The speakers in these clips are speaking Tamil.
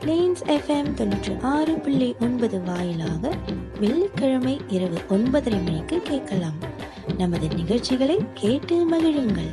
பிளேன்ஸ் எஃப்எம் தொண்ணூற்றி ஆறு புள்ளி ஒன்பது வாயிலாக வெள்ளிக்கிழமை இரவு ஒன்பதரை மணிக்கு கேட்கலாம். நமது நிகழ்ச்சிகளை கேட்டு மகிழுங்கள்.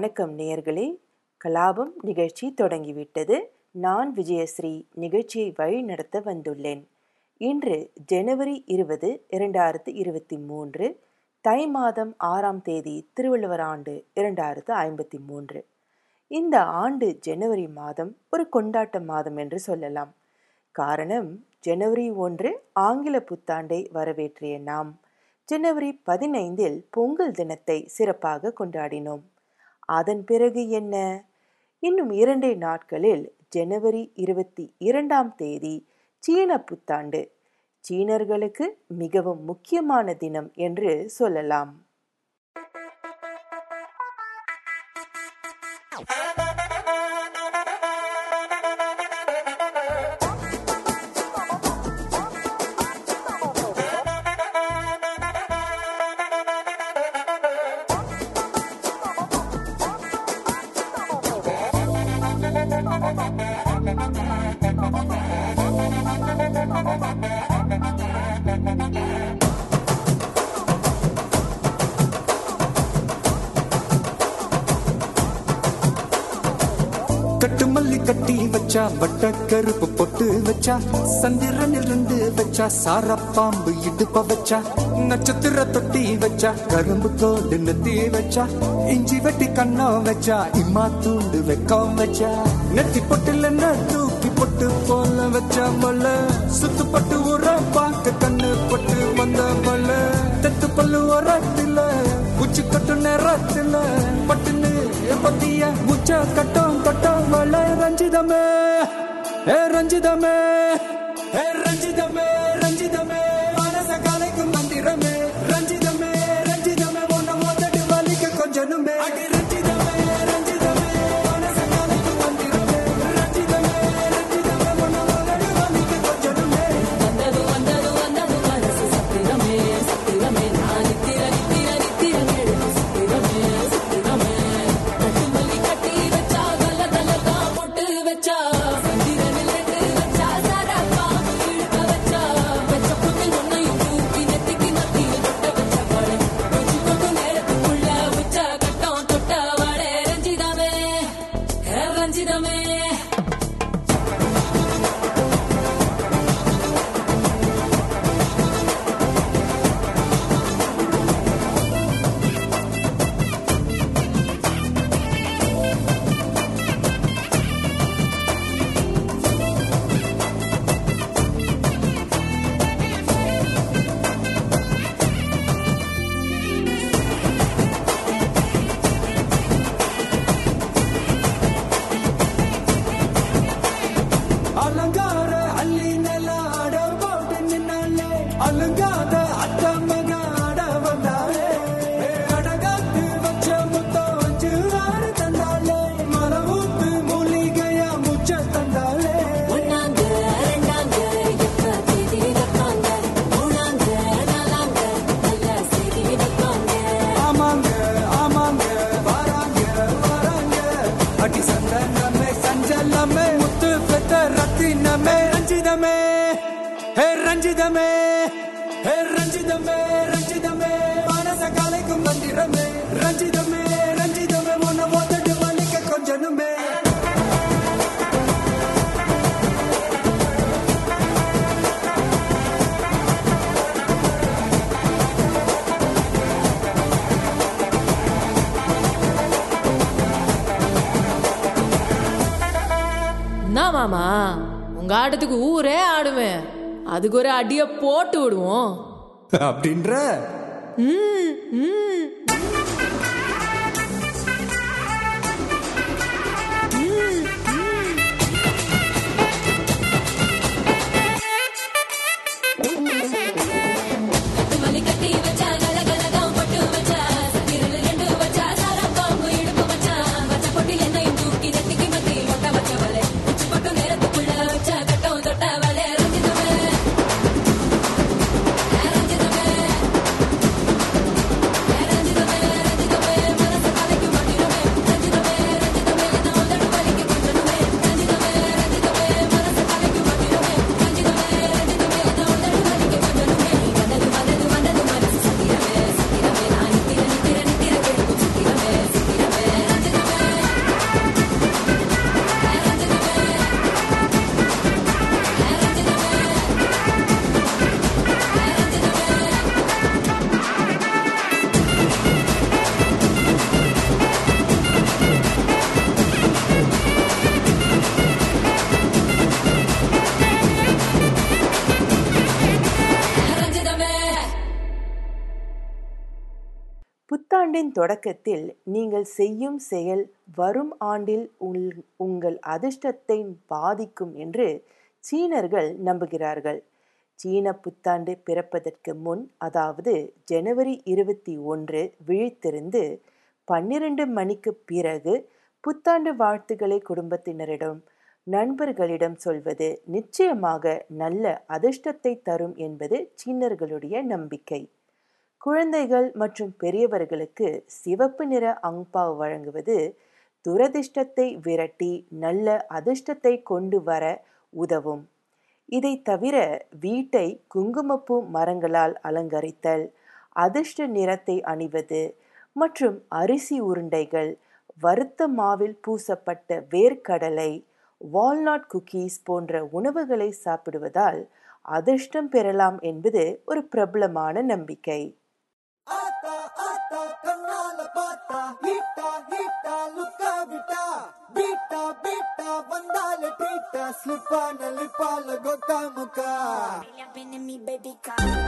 வணக்கம் நேர்களே கலாபம் நிகழ்ச்சி தொடங்கிவிட்டது. நான் விஜயஸ்ரீ நிகழ்ச்சியை வழிநடத்த வந்துள்ளேன். இன்று ஜனவரி இருபது இரண்டாயிரத்து இருபத்தி மூன்று. தை மாதம் ஆறாம் தேதி திருவள்ளுவர் ஆண்டு இரண்டாயிரத்து ஐம்பத்தி மூன்று. இந்த ஆண்டு ஜனவரி மாதம் ஒரு கொண்டாட்ட மாதம் என்று சொல்லலாம். காரணம் ஜனவரி ஒன்று ஆங்கில புத்தாண்டை வரவேற்றிய நாம். ஜனவரி பதினைந்தில் பொங்கல் தினத்தை சிறப்பாக கொண்டாடினோம். அதன் பிறகு என்ன? இன்னும் இரண்டே நாட்களில் ஜனவரி இருபத்தி இரண்டாம் தேதி சீன புத்தாண்டு. சீனர்களுக்கு மிகவும் முக்கியமான தினம் என்று சொல்லலாம். வச்சா வட்ட கருப்பு பொட்டு வச்சா சந்திரனில் ரெண்டு வச்சா சாரப்பாம்பு இடுப்ப வச்சா நட்சத்திர தொட்டி வச்சா கரும்பு தோடு நெத்தி வச்சா இஞ்சி வெட்டி கண்ணம் வச்சா இம்மா தூண்டு வெக்கம் வச்சா நெத்தி பொட்டுல தூக்கி பொட்டு போல வச்சா மல்ல சுத்துப்பட்டு உர பார்க்க கண்ணு பொட்டு வந்த மல்ல தெத்து பல்லு உரத்துல உச்சி கட்டு நேரத்துல பட்டுன்னு பத்திய முச்ச கட்டம் கட்டம் வள ரஞ்சிதமே ए रंजित में ఖచ్చితమే ஊரே ஆடுவேன் அதுக்கு ஒரு அடிய போட்டு விடுவோம். அப்படின்ற? ம் ம். ஆண்டின் தொடக்கத்தில் நீங்கள் செய்யும் செயல் வரும் ஆண்டில் உள்- உங்கள் அதிர்ஷ்டத்தை பாதிக்கும் என்று சீனர்கள் நம்புகிறார்கள். சீன புத்தாண்டு பிறப்பதற்கு முன் அதாவது ஜனவரி இருபத்தி ஒன்று விழித்திருந்து பன்னிரண்டு மணிக்கு பிறகு புத்தாண்டு வாழ்த்துக்களை குடும்பத்தினரிடம் நண்பர்களிடம் சொல்வது நிச்சயமாக நல்ல அதிர்ஷ்டத்தை தரும் என்பது சீனர்களுடைய நம்பிக்கை. குழந்தைகள் மற்றும் பெரியவர்களுக்கு சிவப்பு நிற அங்பாவ் வழங்குவது துரதிர்ஷ்டத்தை விரட்டி நல்ல அதிர்ஷ்டத்தை கொண்டு வர உதவும். இதை தவிர வீட்டை குங்குமப்பூ மரங்களால் அலங்கரித்தல் அதிர்ஷ்ட நிறத்தை அணிவது மற்றும் அரிசி உருண்டைகள் வறுத்த மாவில் பூசப்பட்ட வேர்க்கடலை வால்நாட் குக்கீஸ் போன்ற உணவுகளை சாப்பிடுவதால் அதிர்ஷ்டம் பெறலாம் என்பது ஒரு பிரபலமான நம்பிக்கை. slip on a lip all go kamuka. I've been in me baby car.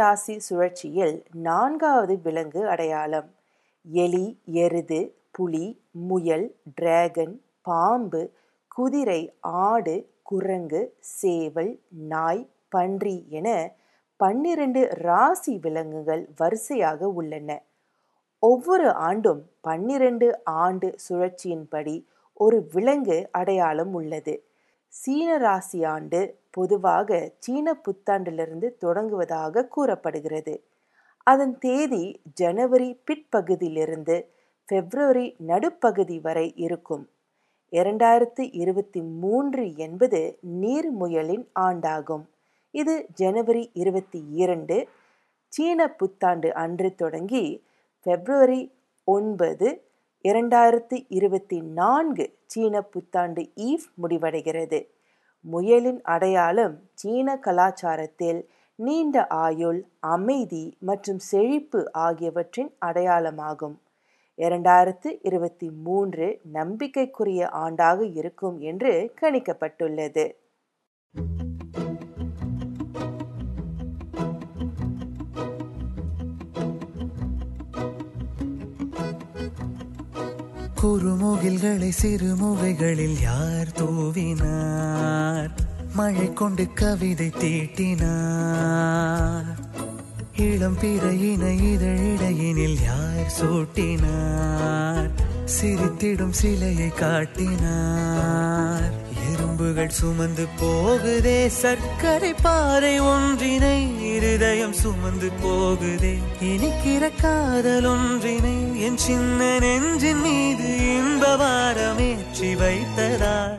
ராசி சுழற்சியில் நான்காவது விலங்கு அடையாளம். எலி எருது புலி முயல் டிராகன் பாம்பு குதிரை ஆடு குரங்கு சேவல் நாய் பன்றி என பன்னிரண்டு ராசி விலங்குகள் வரிசையாக உள்ளன. ஒவ்வொரு ஆண்டும் பன்னிரண்டு ஆண்டு சுழற்சியின்படி ஒரு விலங்கு அடையாளம் உள்ளது. சீன ராசி ஆண்டு பொதுவாக சீன புத்தாண்டிலிருந்து தொடங்குவதாக கூறப்படுகிறது. அதன் தேதி ஜனவரி பிற்பகுதியிலிருந்து பிப்ரவரி நடுப்பகுதி வரை இருக்கும். இரண்டாயிரத்து இருபத்தி மூன்று என்பது நீர்முயலின் ஆண்டாகும். இது ஜனவரி இருபத்தி இரண்டு சீன புத்தாண்டு அன்று தொடங்கி பிப்ரவரி ஒன்பது இரண்டாயிரத்து இருபத்தி நான்கு சீன புத்தாண்டு ஈவ் முடிவடைகிறது. முயலின் அடையாளம் சீன கலாச்சாரத்தில் நீண்ட ஆயுள் அமைதி மற்றும் செழிப்பு ஆகியவற்றின் அடையாளமாகும். இரண்டாயிரத்து இருபத்தி மூன்று நம்பிக்கைக்குரிய ஆண்டாக இருக்கும் என்று கணிக்கப்பட்டுள்ளது. குறுமுகில்களை சிறுமுகைகளில் யார் தூவினார்? மழை கொண்டு கவிதை தீட்டினார். இளம் பிறையின இதழிடையினில் யார் சூட்டினார்? சிரித்திடும் சிலையை காட்டினார். எறும்புகள் சுமந்து போகுதே சர்க்கரை பாறை ஒன்றினை இருதயம் சுமந்து போகுதே. இனிக்கிற காதல் ஒன்றினை என் சின்ன நெஞ்சின் மீது இன்ப வாரமேற்றி வைத்ததார்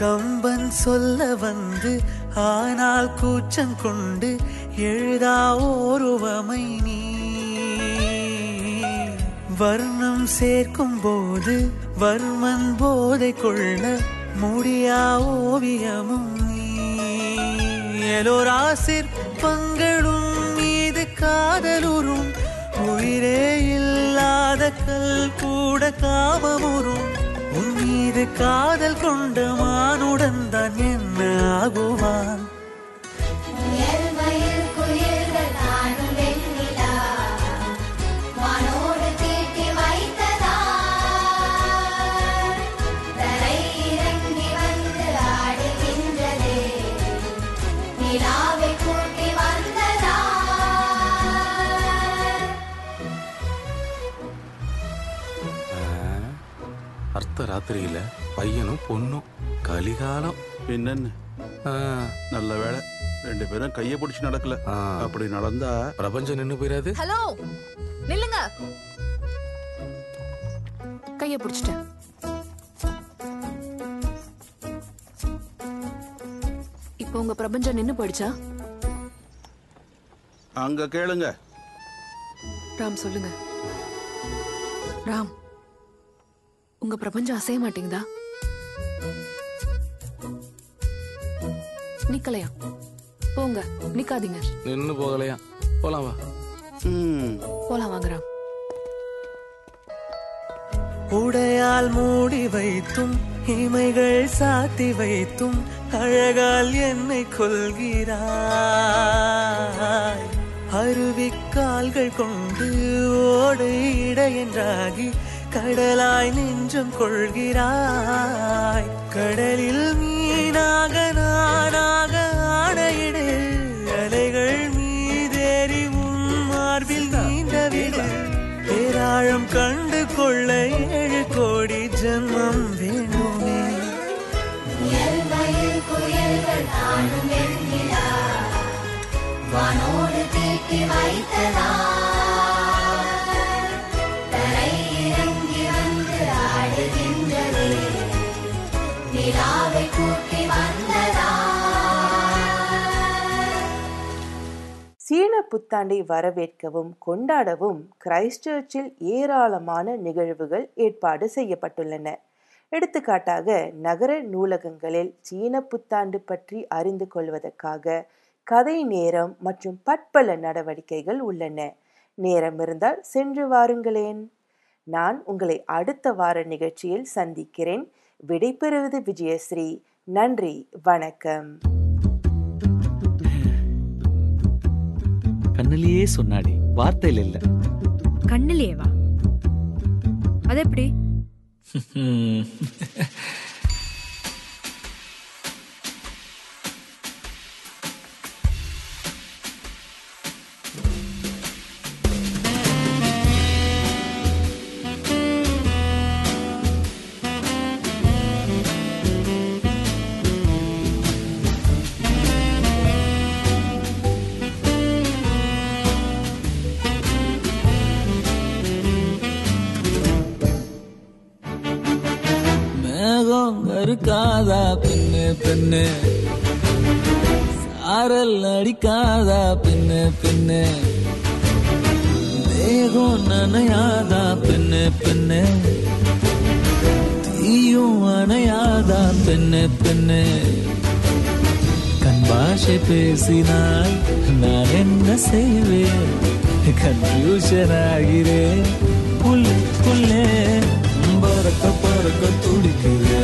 கம்பன் சொல்ல வந்து ஆனால் கூச்சம் கொண்டு எழுதா ஓருவமை நீ. வர்ணம் சேர்க்கும் போது வர்மன் போதை கொள்ள முடியா ஓவியமும் நீ. எலோரா சிற்பங்களும் மீது காதலுறும். உயிரே இல்லாத கல் கூட காமமுறும் உன் மீது காதல் கொண்ட மானுடன் தான் என்ன ஆகுவான்? அர்த்த ராத்திரியில பையனும் பொண்ணும் கலிகாலம். என்னன்னு ஆ, நல்ல வேளை ரெண்டு பேரும் கையை பிடிச்சு நடக்கல. ஆ. அப்படி நடந்தா பிரபஞ்சம் நின்னு போயிடாது ஹலோ நில்லுங்க. கைய பிடிச்சிட்டேன். இப்போ உங்க பிரபஞ்சம் நின்னு போயிடுச்சா? அங்க கேளுங்க. ராம் சொல்லுங்க. ராம். உங்க பிரபஞ்சம் அசைய மாட்டேங்குதா? நிக்கலையா? போங்க நிக்காதீங்க. நின்னு போகலையா? போலாம் வா. ம், போலாம் வாங்க ராம் உடையால் மூடி வைத்தும் இமைகள் சாத்தி வைத்தும் அழகால் என்னை கொள்கிறாய் அருவிக்கால்கள் கொண்டு ஓடை இடையென்றாகி கடலாய் நெஞ்சம் கொள்கிறாய். கடலில் மீனாக நானாக ஆடையிடு அலைகள் மீதேறி உன் மார்பில் நீண்டவிடு. பேராழம் கண்டு கொள்ள ஏழு கோடி ஜென்மம் வேண்டுமே வானோடு தீட்டி வைத்ததா நிலாவை கூட்டி வந்ததா? சீன புத்தாண்டை வரவேற்கவும் கொண்டாடவும் கிரைஸ்ட்சர்ச்சில் ஏராளமான நிகழ்வுகள் ஏற்பாடு செய்யப்பட்டுள்ளன. எடுத்துக்காட்டாக நகர நூலகங்களில் சீன புத்தாண்டு பற்றி அறிந்து கொள்வதற்காக கதை நேரம் மற்றும் பற்பல நடவடிக்கைகள் உள்ளன. நேரம் இருந்தால் சென்று வாருங்களேன். நான் உங்களை அடுத்த வார நிகழ்ச்சியில் சந்திக்கிறேன். விடைபெறுவது விஜயஸ்ரீ. நன்றி வணக்கம். கண்ணிலேயே சொன்னாடி வார்த்தையில இல்ல. கண்ணிலேவா? அது எப்படி அடிக்காதா பெண்ணு பெண்ணு? சாரல் அடிக்காதா பெண்ணு பெண்ணு? தேகம் நனையாதா பெண்ணு பெண்ணு? தீயும் அணையாதா பெண்ணு பெண்ணு? கண் பாஷை பேசினால் நான் என்ன செய்வேன்? கன்ஃபியூஷன் ஆகிறேன் புல்லு புல்லே பறக்க பறக்க துடிக்குது.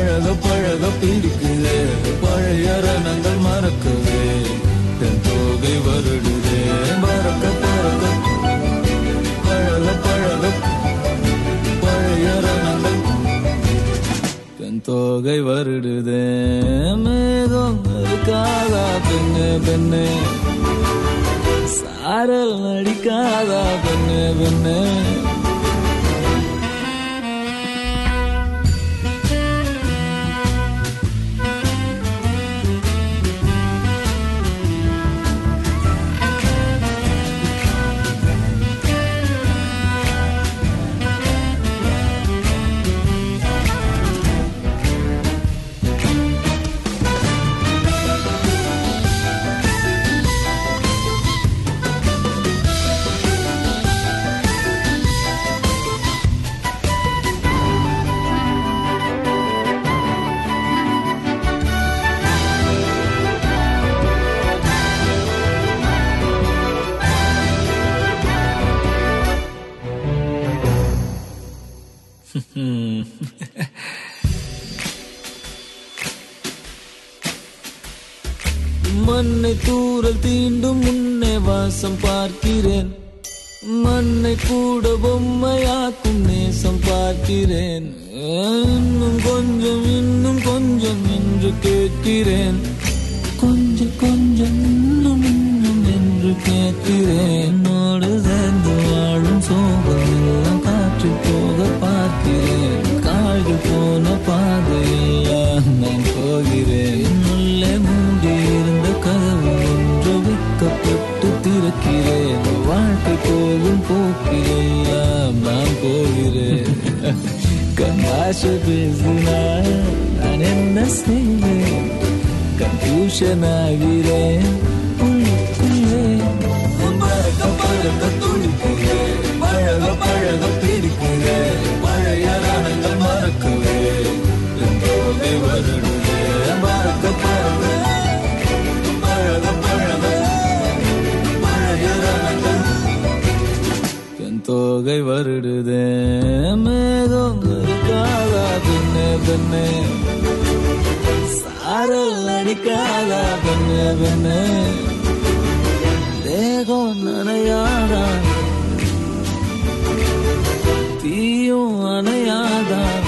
பழக பழக பிடிக்குது. பழைய ரணங்கள் மறக்குது. தென் தோகை வருடுது. மறக்க பறக்க. பழக பழக. பழைய ரணங்கள். தென் தோகை வருடுது. மேகம் இருக்காதா பெண்ணு பெண்ணு. சாரல் நடிக்காதா பெண்ணு பெண்ணு. கண்கள் தீண்டும் முன்னே வாசம் பார்க்கிறேன். மண்ணை கூட பொம்மையாக்கும் நேசம் பார்க்கிறேன். இன்னும் கொஞ்சம் இன்னும் கொஞ்சம் என்று கேட்கிறேன். கொஞ்சம் கொஞ்சம் இன்னும் இன்னும் என்று கேட்கிறேன். என்னோடு சேர்ந்து வாழும் சோகம் எல்லாம் காற்றில் போக பார்க்கிறேன். திறக்கிறேன் வாழ்க்கை போகும் போக்கிலெல்லாம் நான் போகிறேன். கண்ணாச பேசினால் நான் என்ன செய்வேன்? கன்ஃபியூஷன் ஆகிறேன். உள்ளுக்குள்ளே. பெண்ணே சாரல் அடிக்காதா பெண்ணே பெண்ணே. தேகம் நனையாதா. தீயும் அணையாதான்